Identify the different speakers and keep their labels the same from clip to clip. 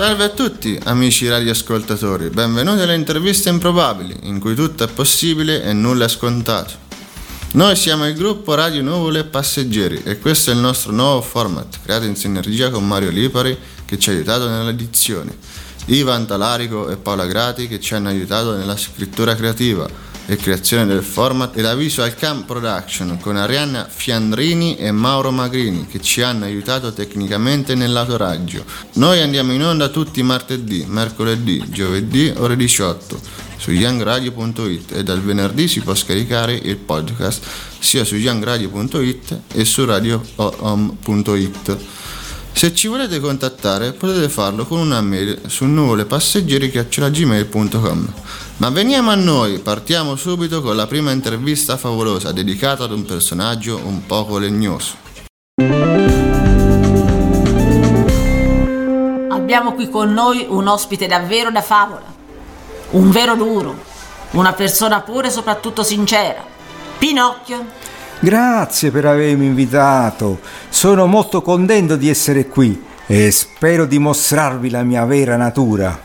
Speaker 1: Salve a tutti, amici radioascoltatori, benvenuti alle interviste improbabili, in cui tutto è possibile e nulla è scontato. Noi siamo il gruppo Radio Nuvole Passeggeri e questo è il nostro nuovo format, creato in sinergia con Mario Lipari che ci ha aiutato nell'edizione, Ivan Talarico e Paola Grati che ci hanno aiutato nella scrittura creativa, e creazione del format e la Visual Cam Production con Arianna Fiandrini e Mauro Magrini che ci hanno aiutato tecnicamente nell'autoraggio. Noi andiamo in onda tutti martedì, mercoledì, giovedì ore 18 su youngradio.it e dal venerdì si può scaricare il podcast sia su youngradio.it e su radiohome.it. Se ci volete contattare potete farlo con una mail su nuvolepasseggeri.gmail.com ma veniamo a noi, partiamo subito con la prima intervista favolosa dedicata ad un personaggio un poco legnoso.
Speaker 2: Abbiamo qui con noi un ospite davvero da favola, un vero duro, una persona pure e soprattutto sincera. Pinocchio.
Speaker 3: Grazie per avermi invitato, sono molto contento di essere qui e spero di mostrarvi la mia vera natura.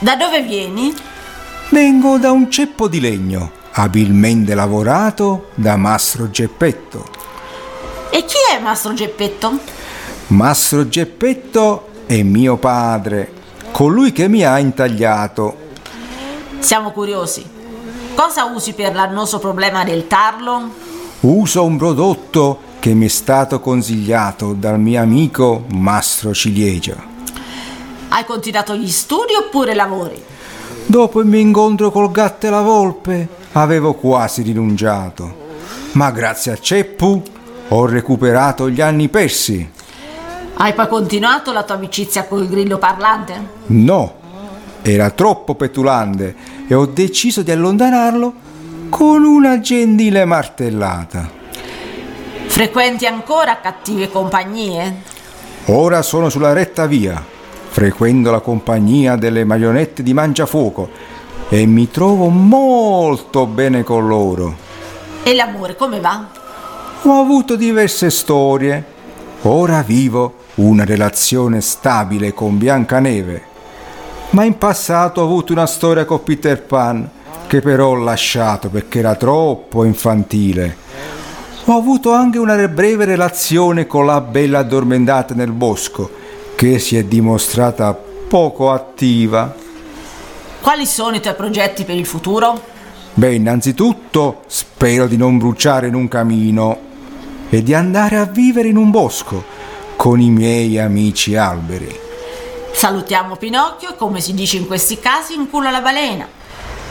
Speaker 2: Da dove vieni?
Speaker 3: Vengo da un ceppo di legno, abilmente lavorato da Mastro Geppetto.
Speaker 2: E chi è Mastro Geppetto?
Speaker 3: Mastro Geppetto è mio padre, colui che mi ha intagliato.
Speaker 2: Siamo curiosi. Cosa usi per l'annoso problema del tarlo?
Speaker 3: Uso un prodotto che mi è stato consigliato dal mio amico Mastro Ciliegia.
Speaker 2: Hai continuato gli studi oppure lavori?
Speaker 3: Dopo il mio incontro col gatto e la volpe avevo quasi rinunciato, ma grazie a Ceppu ho recuperato gli anni persi.
Speaker 2: Hai poi continuato la tua amicizia col grillo parlante?
Speaker 3: No, era troppo petulante e ho deciso di allontanarlo con una gentile martellata.
Speaker 2: Frequenti ancora cattive compagnie?
Speaker 3: Ora sono sulla retta via frequento la compagnia delle marionette di Mangiafuoco e mi trovo molto bene con loro.
Speaker 2: E l'amore come va?
Speaker 3: Ho avuto diverse storie. Ora vivo una relazione stabile con Biancaneve. Ma in passato ho avuto una storia con Peter Pan che però ho lasciato perché era troppo infantile. Ho avuto anche una breve relazione con la bella addormentata nel bosco che si è dimostrata poco attiva.
Speaker 2: Quali sono i tuoi progetti per il futuro?
Speaker 3: Beh, innanzitutto spero di non bruciare in un camino e di andare a vivere in un bosco con i miei amici alberi.
Speaker 2: Salutiamo Pinocchio e come si dice in questi casi incula la balena.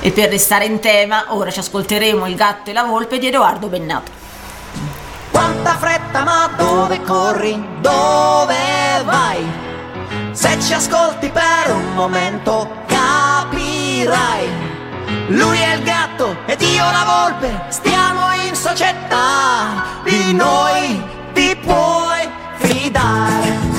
Speaker 2: E per restare in tema, ora ci ascolteremo Il gatto e la volpe di Edoardo Bennato.
Speaker 4: Quanta fretta, ma dove corri? Dove vai? Se ci ascolti per un momento capirai. Lui è il gatto ed io la volpe, stiamo in società, di noi ti puoi fidare.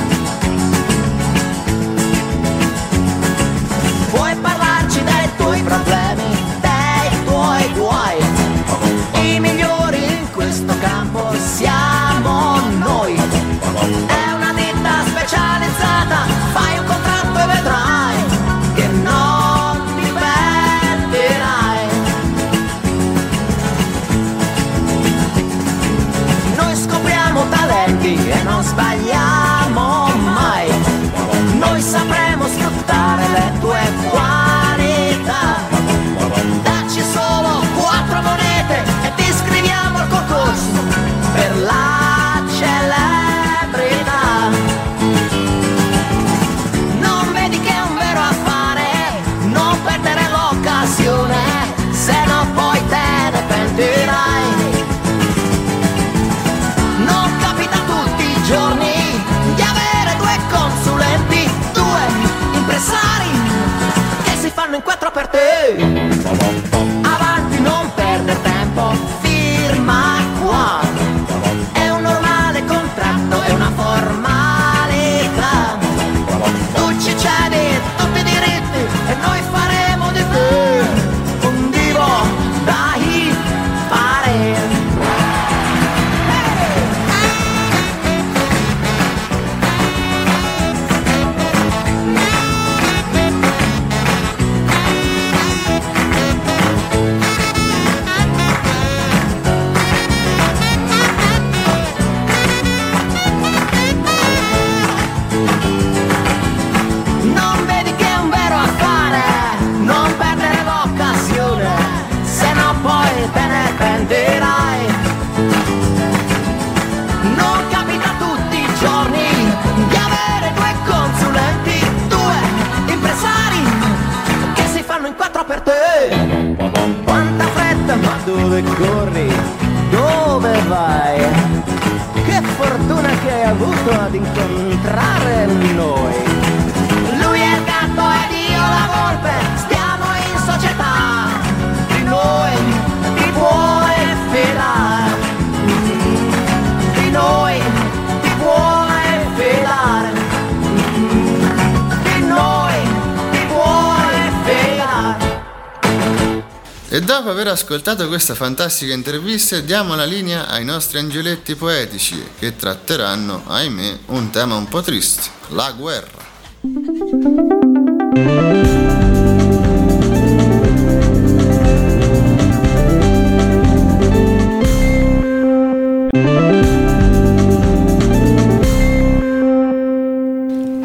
Speaker 1: Aver ascoltato questa fantastica intervista diamo la linea ai nostri angioletti poetici che tratteranno, ahimè, un tema un po' triste, la guerra.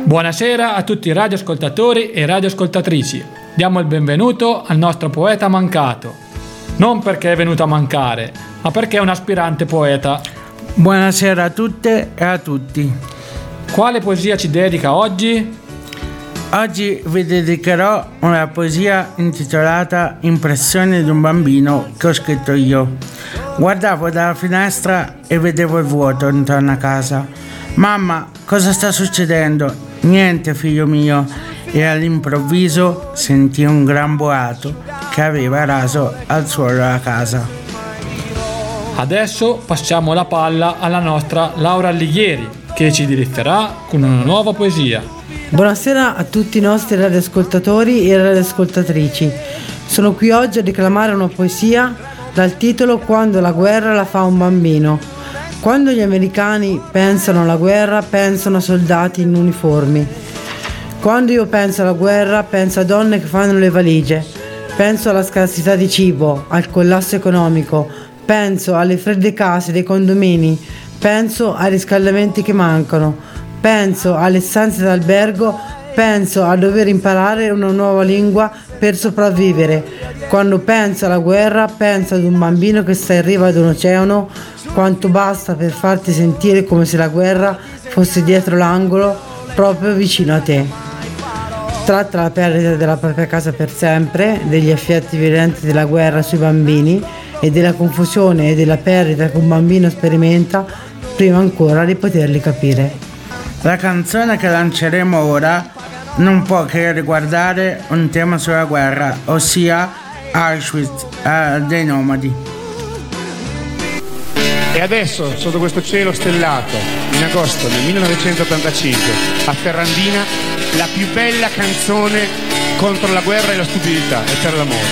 Speaker 5: Buonasera a tutti i radioascoltatori e radioascoltatrici. Diamo il benvenuto al nostro poeta mancato. Non perché è venuto a mancare, ma perché è un aspirante poeta.
Speaker 6: Buonasera a tutte e a tutti.
Speaker 5: Quale poesia ci dedica oggi?
Speaker 6: Oggi vi dedicherò una poesia intitolata Impressioni di un bambino che ho scritto io. Guardavo dalla finestra e vedevo il vuoto intorno a casa. Mamma, cosa sta succedendo? Niente, figlio mio. E all'improvviso sentii un gran boato che aveva raso al suolo la casa.
Speaker 5: Adesso passiamo la palla alla nostra Laura Alighieri, che ci diletterà con una nuova poesia.
Speaker 7: Buonasera a tutti i nostri radioascoltatori e radioascoltatrici. Sono qui oggi a declamare una poesia dal titolo Quando la guerra la fa un bambino. Quando gli americani pensano alla guerra, pensano a soldati in uniformi. Quando io penso alla guerra, penso a donne che fanno le valigie. Penso alla scarsità di cibo, al collasso economico. Penso alle fredde case dei condomini. Penso ai riscaldamenti che mancano. Penso alle stanze d'albergo. Penso a dover imparare una nuova lingua per sopravvivere. Quando penso alla guerra, penso ad un bambino che sta in riva ad un oceano. Quanto basta per farti sentire come se la guerra fosse dietro l'angolo, proprio vicino a te. Tratta la perdita della propria casa per sempre, degli effetti violenti della guerra sui bambini e della confusione e della perdita che un bambino sperimenta prima ancora di poterli capire.
Speaker 6: La canzone che lanceremo ora non può che riguardare un tema sulla guerra, ossia Auschwitz eh, dei nomadi.
Speaker 8: E adesso, sotto questo cielo stellato, in agosto del 1985, a Ferrandina, la più bella canzone contro la guerra e la stupidità e per l'amore.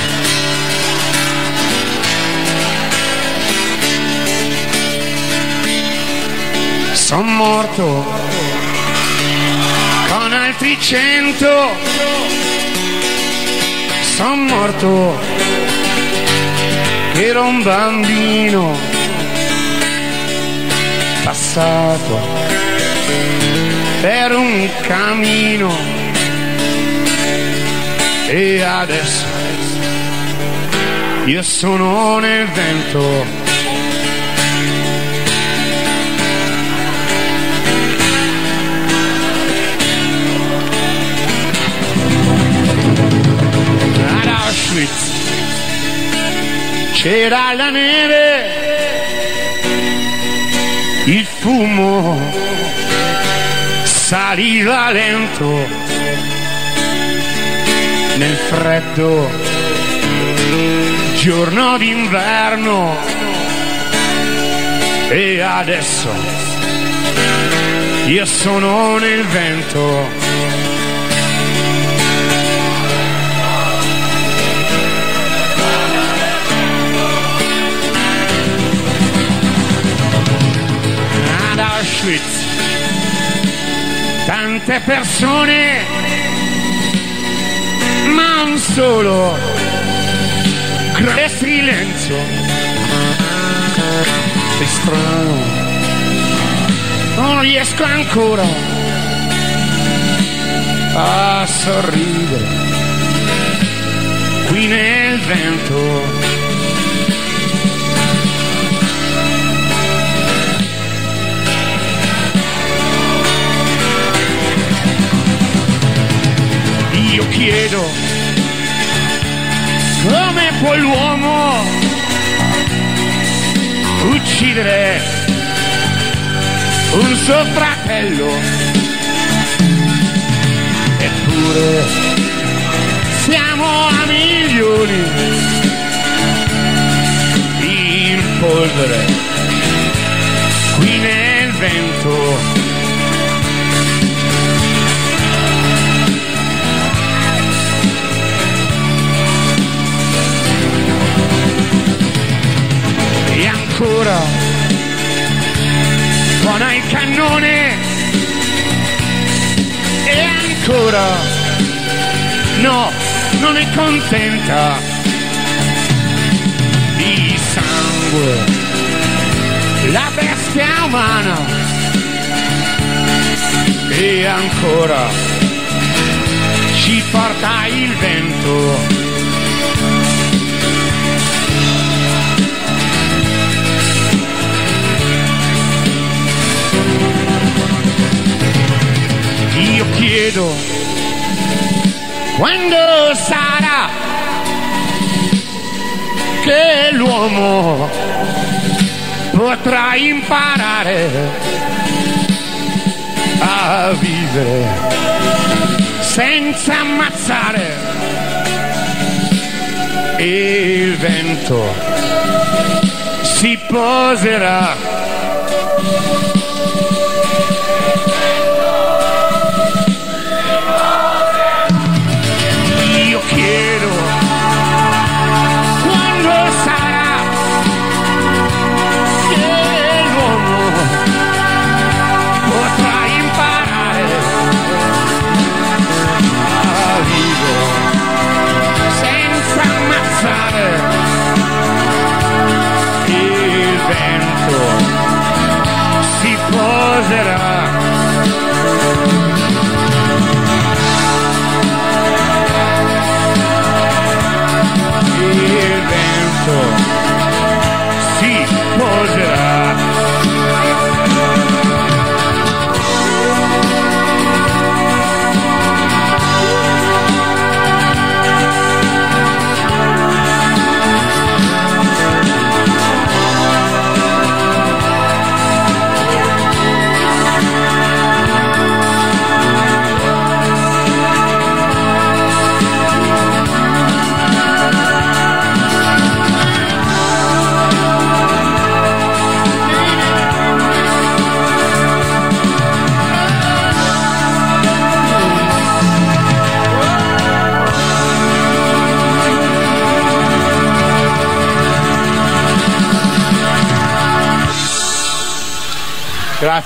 Speaker 8: Sono morto con altri cento. Sono morto ero un bambino passato per un cammino. E adesso io sono nel vento. Ad Auschwitz c'era la neve fumo saliva lento nel freddo giorno d'inverno. E adesso io sono nel vento Auschwitz. Tante persone ma un solo. Grande silenzio. È strano. Non riesco ancora. A sorridere. Qui nel vento chiedo come può l'uomo uccidere un suo fratello. Eppure siamo a milioni in polvere qui nel vento. Ancora suona il cannone. E ancora. No, non è contenta. Di sangue. La bestia umana. E ancora. Ci porta il vento chiedo quando sarà che l'uomo potrà imparare a vivere senza ammazzare il vento? Si poserà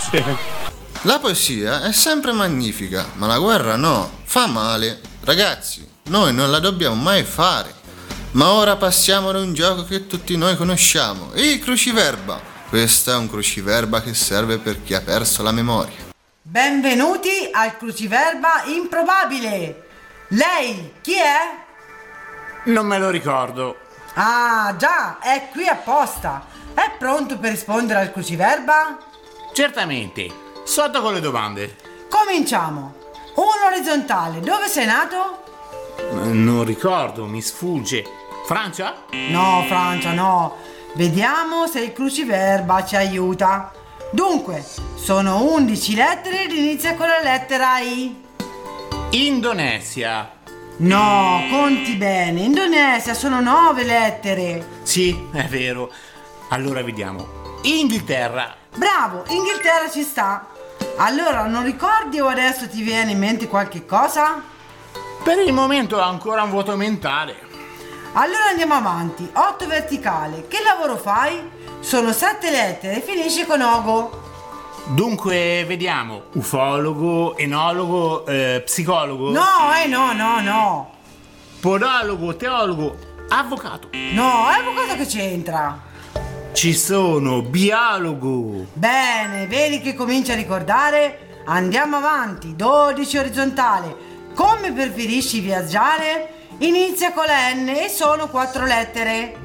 Speaker 8: Grazie.
Speaker 1: La poesia è sempre magnifica, ma la guerra no, fa male. Ragazzi, noi non la dobbiamo mai fare. Ma ora passiamo ad un gioco che tutti noi conosciamo, il cruciverba. Questo è un cruciverba che serve per chi ha perso la memoria.
Speaker 7: Benvenuti al cruciverba improbabile. Lei chi è?
Speaker 9: Non me lo ricordo.
Speaker 7: Ah, già, è qui apposta. È pronto per rispondere al cruciverba?
Speaker 9: Certamente. Sotto con le domande.
Speaker 7: Cominciamo. Un orizzontale, dove sei nato?
Speaker 9: Eh, Non ricordo, mi sfugge. Francia?
Speaker 7: No, Francia, no. Vediamo se il cruciverba ci aiuta. Dunque, sono 11 lettere ed inizia con la lettera I.
Speaker 9: Indonesia.
Speaker 7: No, conti bene. Indonesia sono 9 lettere.
Speaker 9: Sì, è vero. Allora vediamo. Inghilterra.
Speaker 7: Bravo, Inghilterra ci sta. Allora, non ricordi o adesso ti viene in mente qualche cosa?
Speaker 9: Per il momento ho ancora un vuoto mentale.
Speaker 7: Allora andiamo avanti. 8 verticale. Che lavoro fai? Sono 7 lettere e finisce con ogo.
Speaker 9: Dunque, vediamo. Ufologo, enologo, eh, psicologo,
Speaker 7: No, eh no, no, no.
Speaker 9: podologo, teologo, avvocato.
Speaker 7: No, è cosa che c'entra.
Speaker 9: Ci sono biologo.
Speaker 7: Bene, vedi che comincia a ricordare? Andiamo avanti. 12 orizzontale. Come preferisci viaggiare? Inizia con la N e sono 4 lettere.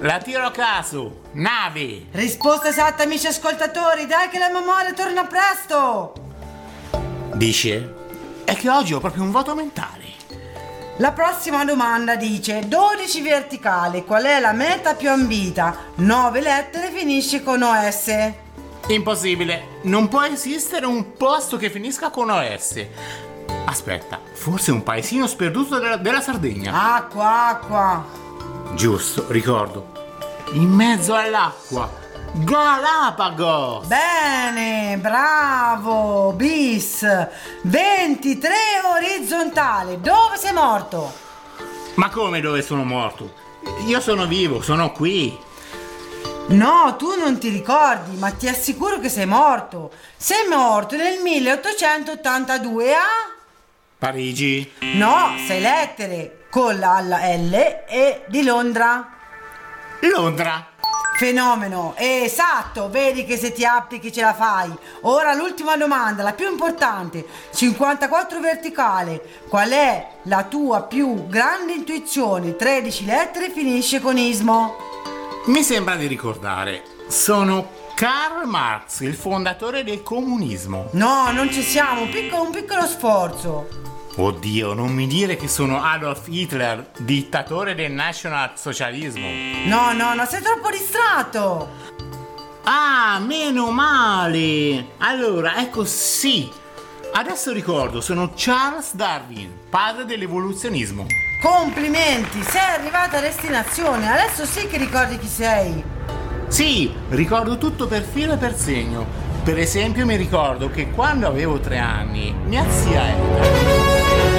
Speaker 9: La tiro a caso. Nave.
Speaker 7: Risposta esatta, amici ascoltatori. Dai che la memoria torna presto.
Speaker 9: Dice? È che oggi ho proprio un voto mentale.
Speaker 7: La prossima domanda dice 12 verticali, qual è la meta più ambita? 9 lettere finisce con OS.
Speaker 9: Impossibile, non può esistere un posto che finisca con OS. Aspetta, forse un paesino sperduto della, della Sardegna.
Speaker 7: Acqua, acqua.
Speaker 9: Giusto, ricordo. In mezzo all'acqua. Galapagos!
Speaker 7: Bene, bravo, bis. 23 orizzontale. Dove sei morto?
Speaker 9: Ma come dove sono morto? Io sono vivo, sono qui.
Speaker 7: No, tu non ti ricordi, ma ti assicuro che sei morto. Sei morto nel 1882 a...
Speaker 9: Parigi.
Speaker 7: No, sei lettere, con la alla L e di Londra.
Speaker 9: Londra.
Speaker 7: Fenomeno, esatto, vedi che se ti applichi ce la fai. Ora l'ultima domanda, la più importante, 54 verticale. Qual è la tua più grande intuizione? 13 lettere finisce con ismo.
Speaker 9: Mi sembra di ricordare. Sono Karl Marx, il fondatore del comunismo.
Speaker 7: No, non ci siamo, un piccolo, un piccolo sforzo.
Speaker 9: Oddio, non mi dire che sono Adolf Hitler, dittatore del nazionalsocialismo.
Speaker 7: No, no, no, sei troppo distratto.
Speaker 9: Ah, meno male. Allora, ecco sì. Adesso ricordo, sono Charles Darwin, padre dell'evoluzionismo.
Speaker 7: Complimenti, sei arrivata a destinazione, adesso sì che ricordi chi sei.
Speaker 9: Sì, ricordo tutto per filo e per segno. Per esempio mi ricordo che quando avevo tre anni, mia zia Elena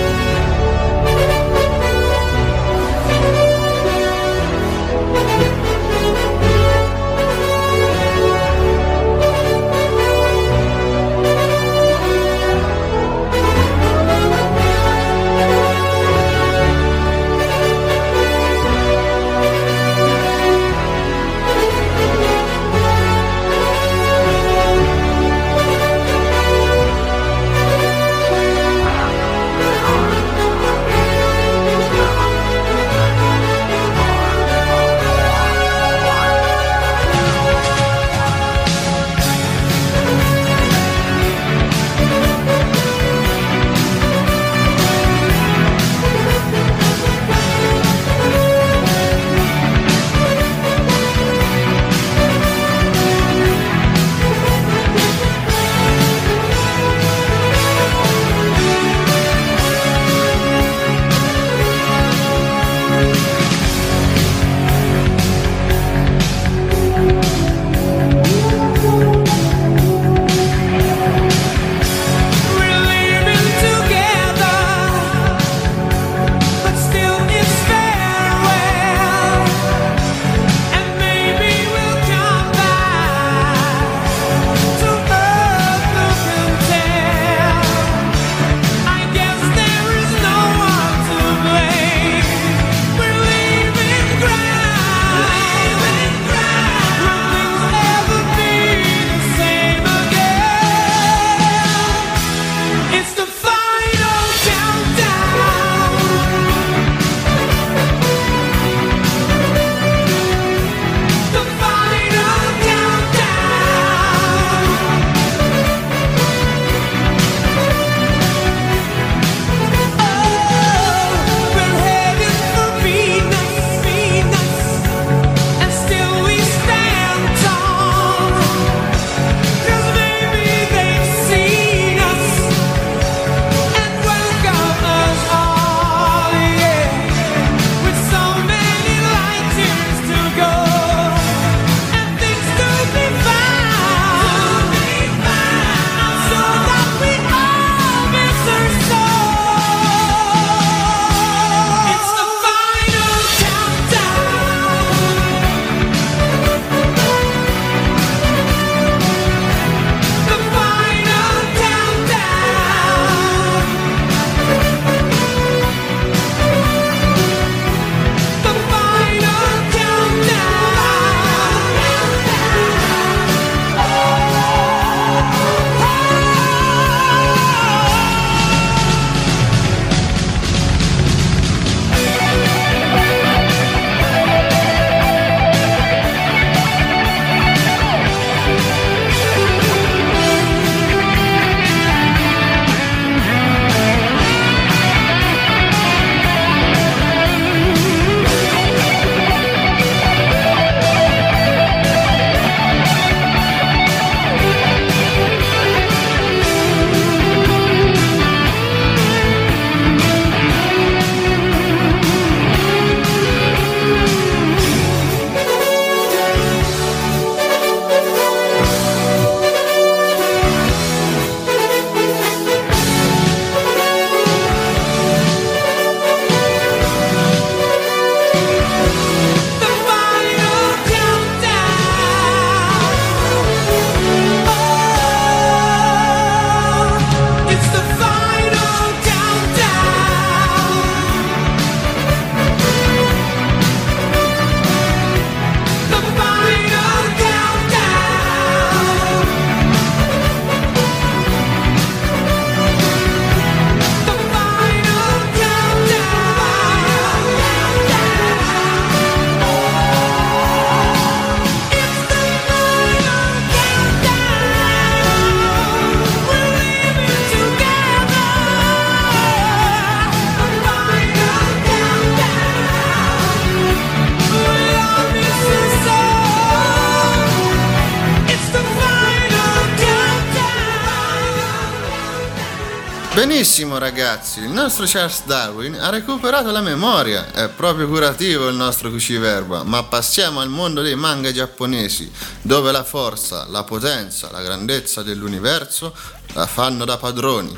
Speaker 1: Benissimo ragazzi, il nostro Charles Darwin ha recuperato la memoria, è proprio curativo il nostro cuciverba, ma passiamo al mondo dei manga giapponesi, dove la forza, la potenza, la grandezza dell'universo la fanno da padroni,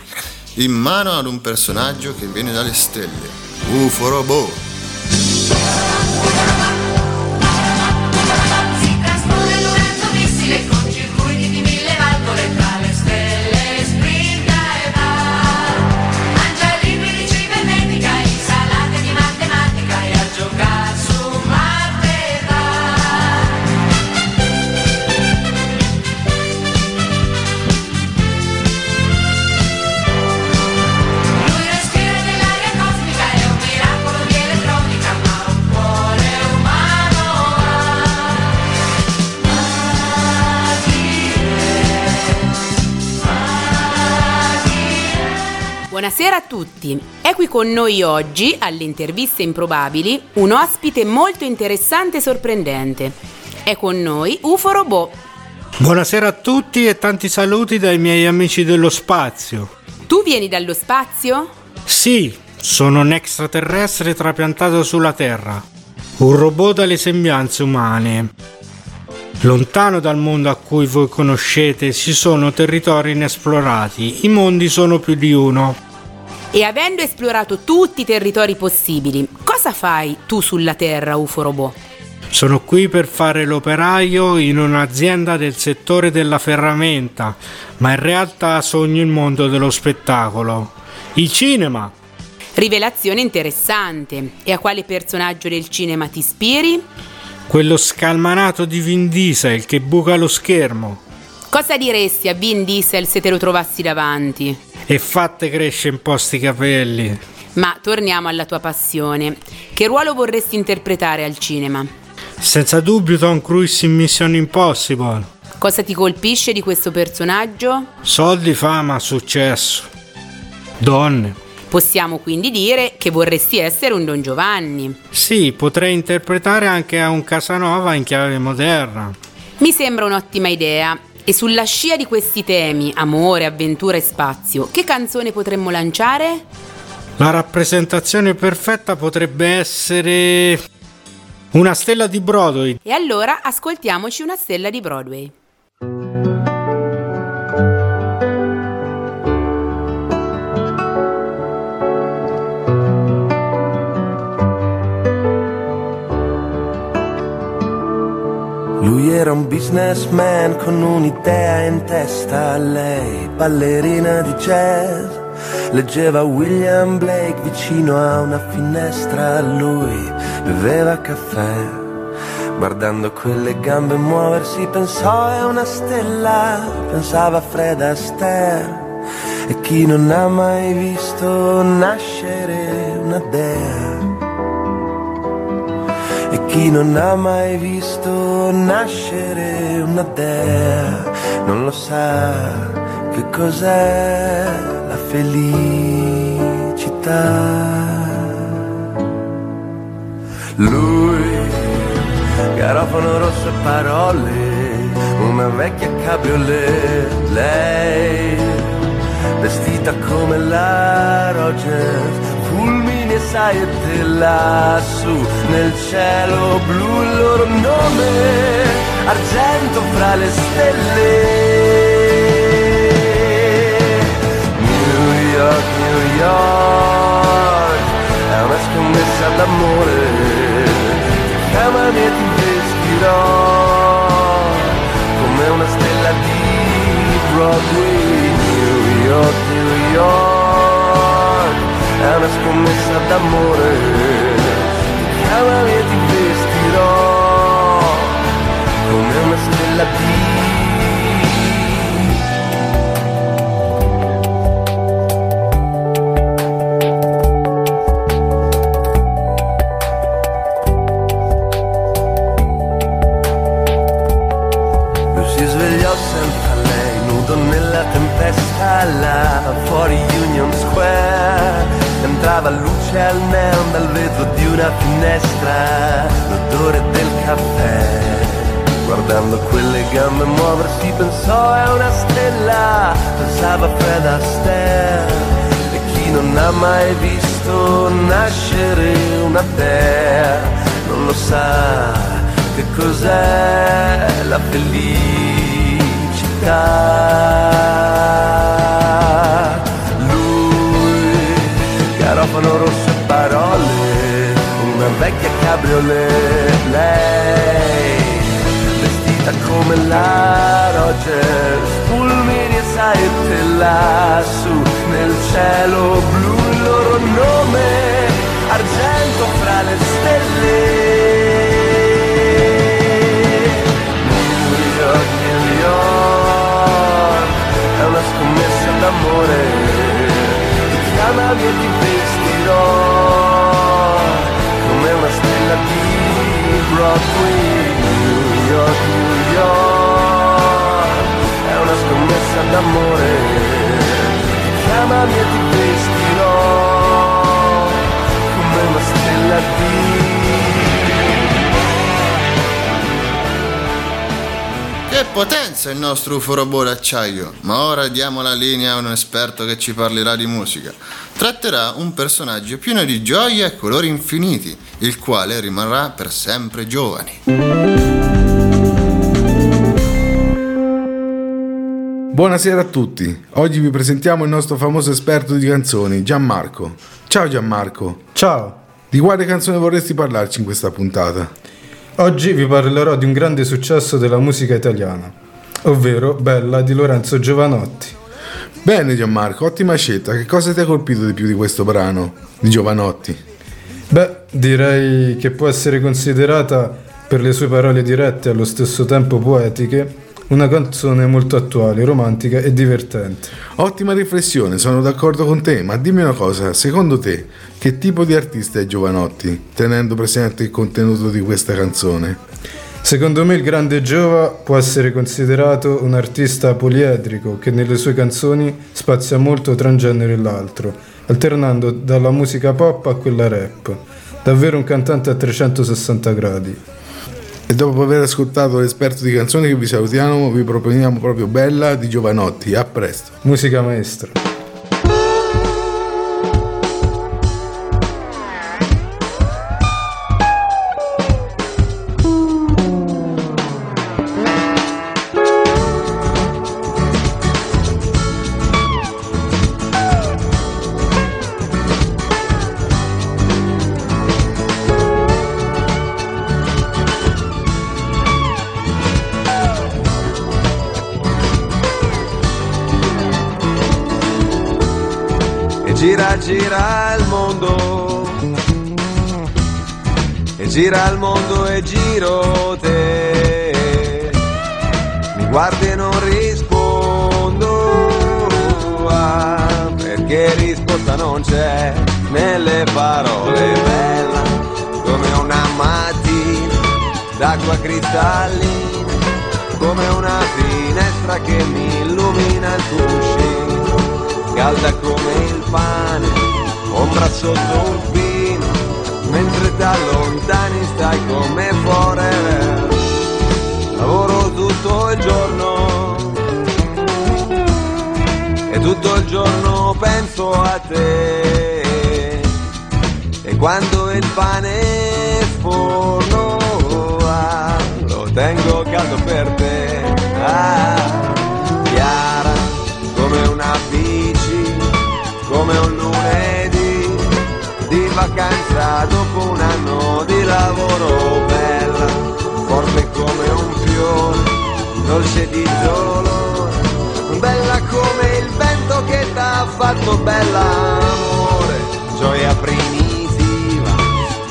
Speaker 1: in mano ad un personaggio che viene dalle stelle, UFO Robot.
Speaker 10: Buonasera a tutti. È qui con noi oggi, alle interviste improbabili, un ospite molto interessante e sorprendente. È con noi UFO Robot.
Speaker 11: Buonasera a tutti e tanti saluti dai miei amici dello spazio.
Speaker 10: Tu vieni dallo spazio?
Speaker 11: Sì, sono un extraterrestre trapiantato sulla Terra, un robot dalle sembianze umane. Lontano dal mondo a cui voi conoscete ci sono territori inesplorati, i mondi sono più di uno.
Speaker 10: E avendo esplorato tutti i territori possibili, cosa fai tu sulla Terra, UFO Robot?
Speaker 11: Sono qui per fare l'operaio in un'azienda del settore della ferramenta, ma in realtà sogno il mondo dello spettacolo. Il cinema!
Speaker 10: Rivelazione interessante. E a quale personaggio del cinema ti ispiri?
Speaker 11: Quello scalmanato di Vin Diesel che buca lo schermo
Speaker 10: Cosa diresti a Vin Diesel se te lo trovassi davanti?
Speaker 11: E fatte crescere un po' sti capelli.
Speaker 10: Ma torniamo alla tua passione. Che ruolo vorresti interpretare al cinema?
Speaker 11: Senza dubbio Tom Cruise in Mission Impossible.
Speaker 10: Cosa ti colpisce di questo personaggio?
Speaker 11: Soldi, fama, successo. Donne.
Speaker 10: Possiamo quindi dire che vorresti essere un Don Giovanni.
Speaker 11: Sì, potrei interpretare anche a un Casanova in chiave moderna.
Speaker 10: Mi sembra un'ottima idea. E sulla scia di questi temi, amore, avventura e spazio, che canzone potremmo lanciare?
Speaker 11: La rappresentazione perfetta potrebbe essere una stella di Broadway.
Speaker 10: E allora ascoltiamoci una stella di Broadway.
Speaker 12: Lui era un businessman con un'idea in testa, lei ballerina di jazz. Leggeva William Blake vicino a una finestra, lui beveva caffè. Guardando quelle gambe muoversi pensò è una stella, pensava Fred Astaire. E chi non ha mai visto nascere una dea? Chi non ha mai visto nascere una dea non lo sa che cos'è la felicità. Lui, garofano rosso e parole, una vecchia cabriolet, lei, vestita come la Rogers, saette lassù nel cielo blu il loro nome, argento fra le stelle. New York, New York, è una scommessa d'amore, chiamami e ti vestirò come una stella di Broadway, New York, New York, è una scommessa d'amore, chiamami e ti vestirò come una stella di Lui Entrava luce al neon dal vetro di una finestra, l'odore del caffè. Guardando quelle gambe muoversi pensò è una stella, pensava Fred Astaire. non ha mai visto nascere una dea, non lo sa che cos'è la felicità. Garofano rosso e parole, una vecchia cabriolet, lei vestita come la Rogers, fulmini e saette lassù nel cielo blu, il loro nome, argento fra le stelle. D'amore, chiamami e ti vestirò Broadway, New York, New York, è una scommessa d'amore, chiamami e ti vestirò come una stella di
Speaker 1: Che potenza il nostro UFO robot d'acciaio! Ma ora diamo la linea a un esperto che ci parlerà di musica. Tratterà un personaggio pieno di gioia e colori infiniti, il quale rimarrà per sempre giovane.
Speaker 13: Buonasera a tutti, oggi vi presentiamo il nostro famoso esperto di canzoni, Gianmarco. Ciao Gianmarco.
Speaker 14: Ciao.
Speaker 13: Di quale canzone vorresti parlarci in questa puntata?
Speaker 14: Oggi vi parlerò di un grande successo della musica italiana, ovvero Bella di Lorenzo Giovanotti.
Speaker 13: Bene Gianmarco, ottima scelta. Che cosa ti ha colpito di più di questo brano di Giovanotti?
Speaker 14: Beh, direi che può essere considerata, per le sue parole dirette e allo stesso tempo poetiche, una canzone molto attuale, romantica e divertente.
Speaker 13: Ottima riflessione, sono d'accordo con te, ma dimmi una cosa, secondo te che tipo di artista è Giovanotti, tenendo presente il contenuto di questa canzone?
Speaker 14: Secondo me il grande Giova può essere considerato un artista poliedrico che nelle sue canzoni spazia molto tra un genere e l'altro, alternando dalla musica pop a quella rap. Davvero un cantante a 360 gradi.
Speaker 13: E dopo aver ascoltato l'esperto di canzoni che vi salutiamo, vi proponiamo proprio Bella di Giovanotti. A presto.
Speaker 14: Musica maestra.
Speaker 12: Gira il mondo e giro te. Mi guardi e non rispondo ah, perché risposta non c'è nelle parole. Bella come una mattina d'acqua cristallina come una finestra che mi illumina il cuscino calda come il pane, ombra sotto un pino, mentre da lontani stai come forever. Lavoro tutto il giorno e tutto il giorno penso a te. E quando il pane sforno ah, lo tengo caldo per te. Ah, chiara come una bici, come un vacanza dopo un anno di lavoro bella, forte come un fiore, dolce di dolore, bella come il vento che t'ha fatto bella amore, gioia primitiva,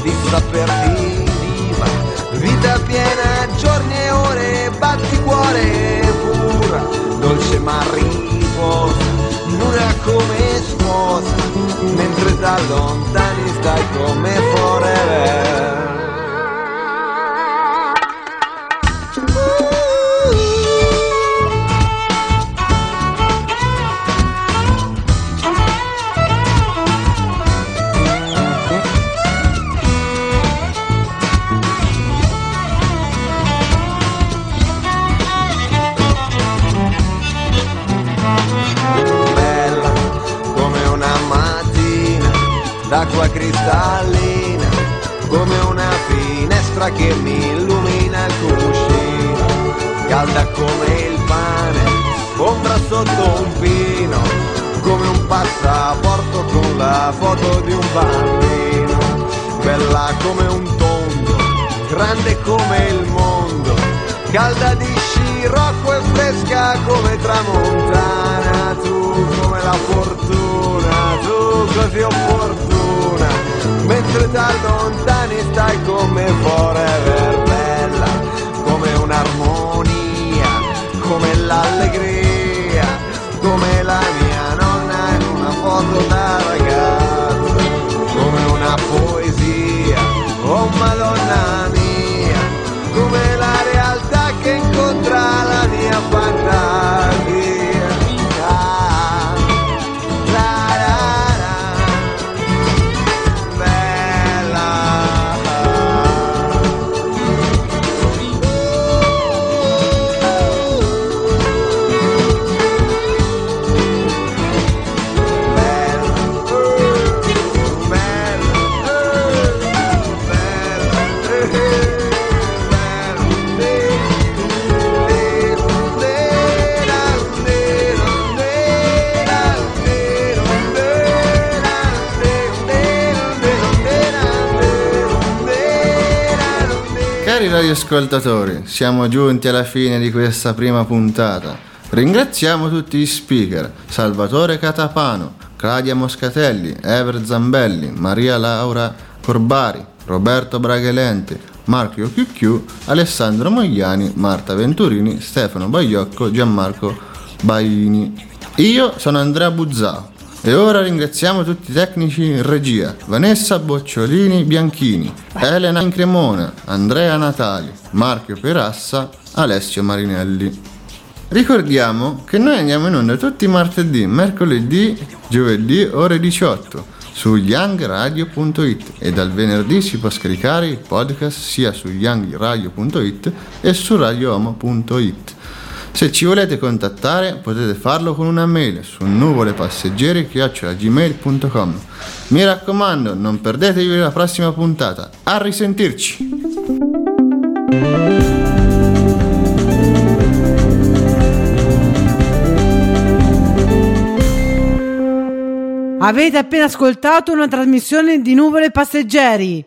Speaker 12: di saperti viva, vita piena, giorni e ore, batti cuore pura, dolce ma riposa, luna come sposa, mentre da lontani stai come forever.
Speaker 15: D'acqua cristallina, come una finestra che mi illumina il cuscino, calda come il pane, ombra sotto un pino, come un passaporto con la foto di un bambino, bella come un tondo, grande come il mondo, calda di scirocco e fresca come tramontana, tu come la fortuna, tu così opportuna, mentre da lontani stai come forever bella, come un'armonia, come l'allegria, come la mia nonna in una foto da ragazza, come una poesia, oh madonna mia, mia
Speaker 1: Cari radioascoltatori, siamo giunti alla fine di questa prima puntata. Ringraziamo tutti gli speaker, Salvatore Catapano, Claudia Moscatelli, Ever Zambelli, Maria Laura Corbari, Roberto Braghelente, Marco Chiucchiu, Alessandro Mogliani, Marta Venturini, Stefano Baiocco, Gianmarco Baini. Io sono Andrea Buzzao. E ora ringraziamo tutti i tecnici in regia, Vanessa Bocciolini Bianchini, Elena Incremona, Andrea Natali, Marco Perassa, Alessio Marinelli. Ricordiamo che noi andiamo in onda tutti i martedì, mercoledì, giovedì ore 18 su youngradio.it e dal venerdì si può scaricare il podcast sia su youngradio.it e su radioomo.it. Se ci volete contattare potete farlo con una mail su nuvolepasseggeri.gmail.com Mi raccomando, non perdetevi la prossima puntata. A risentirci!
Speaker 7: Avete appena ascoltato una trasmissione di Nuvole Passeggeri.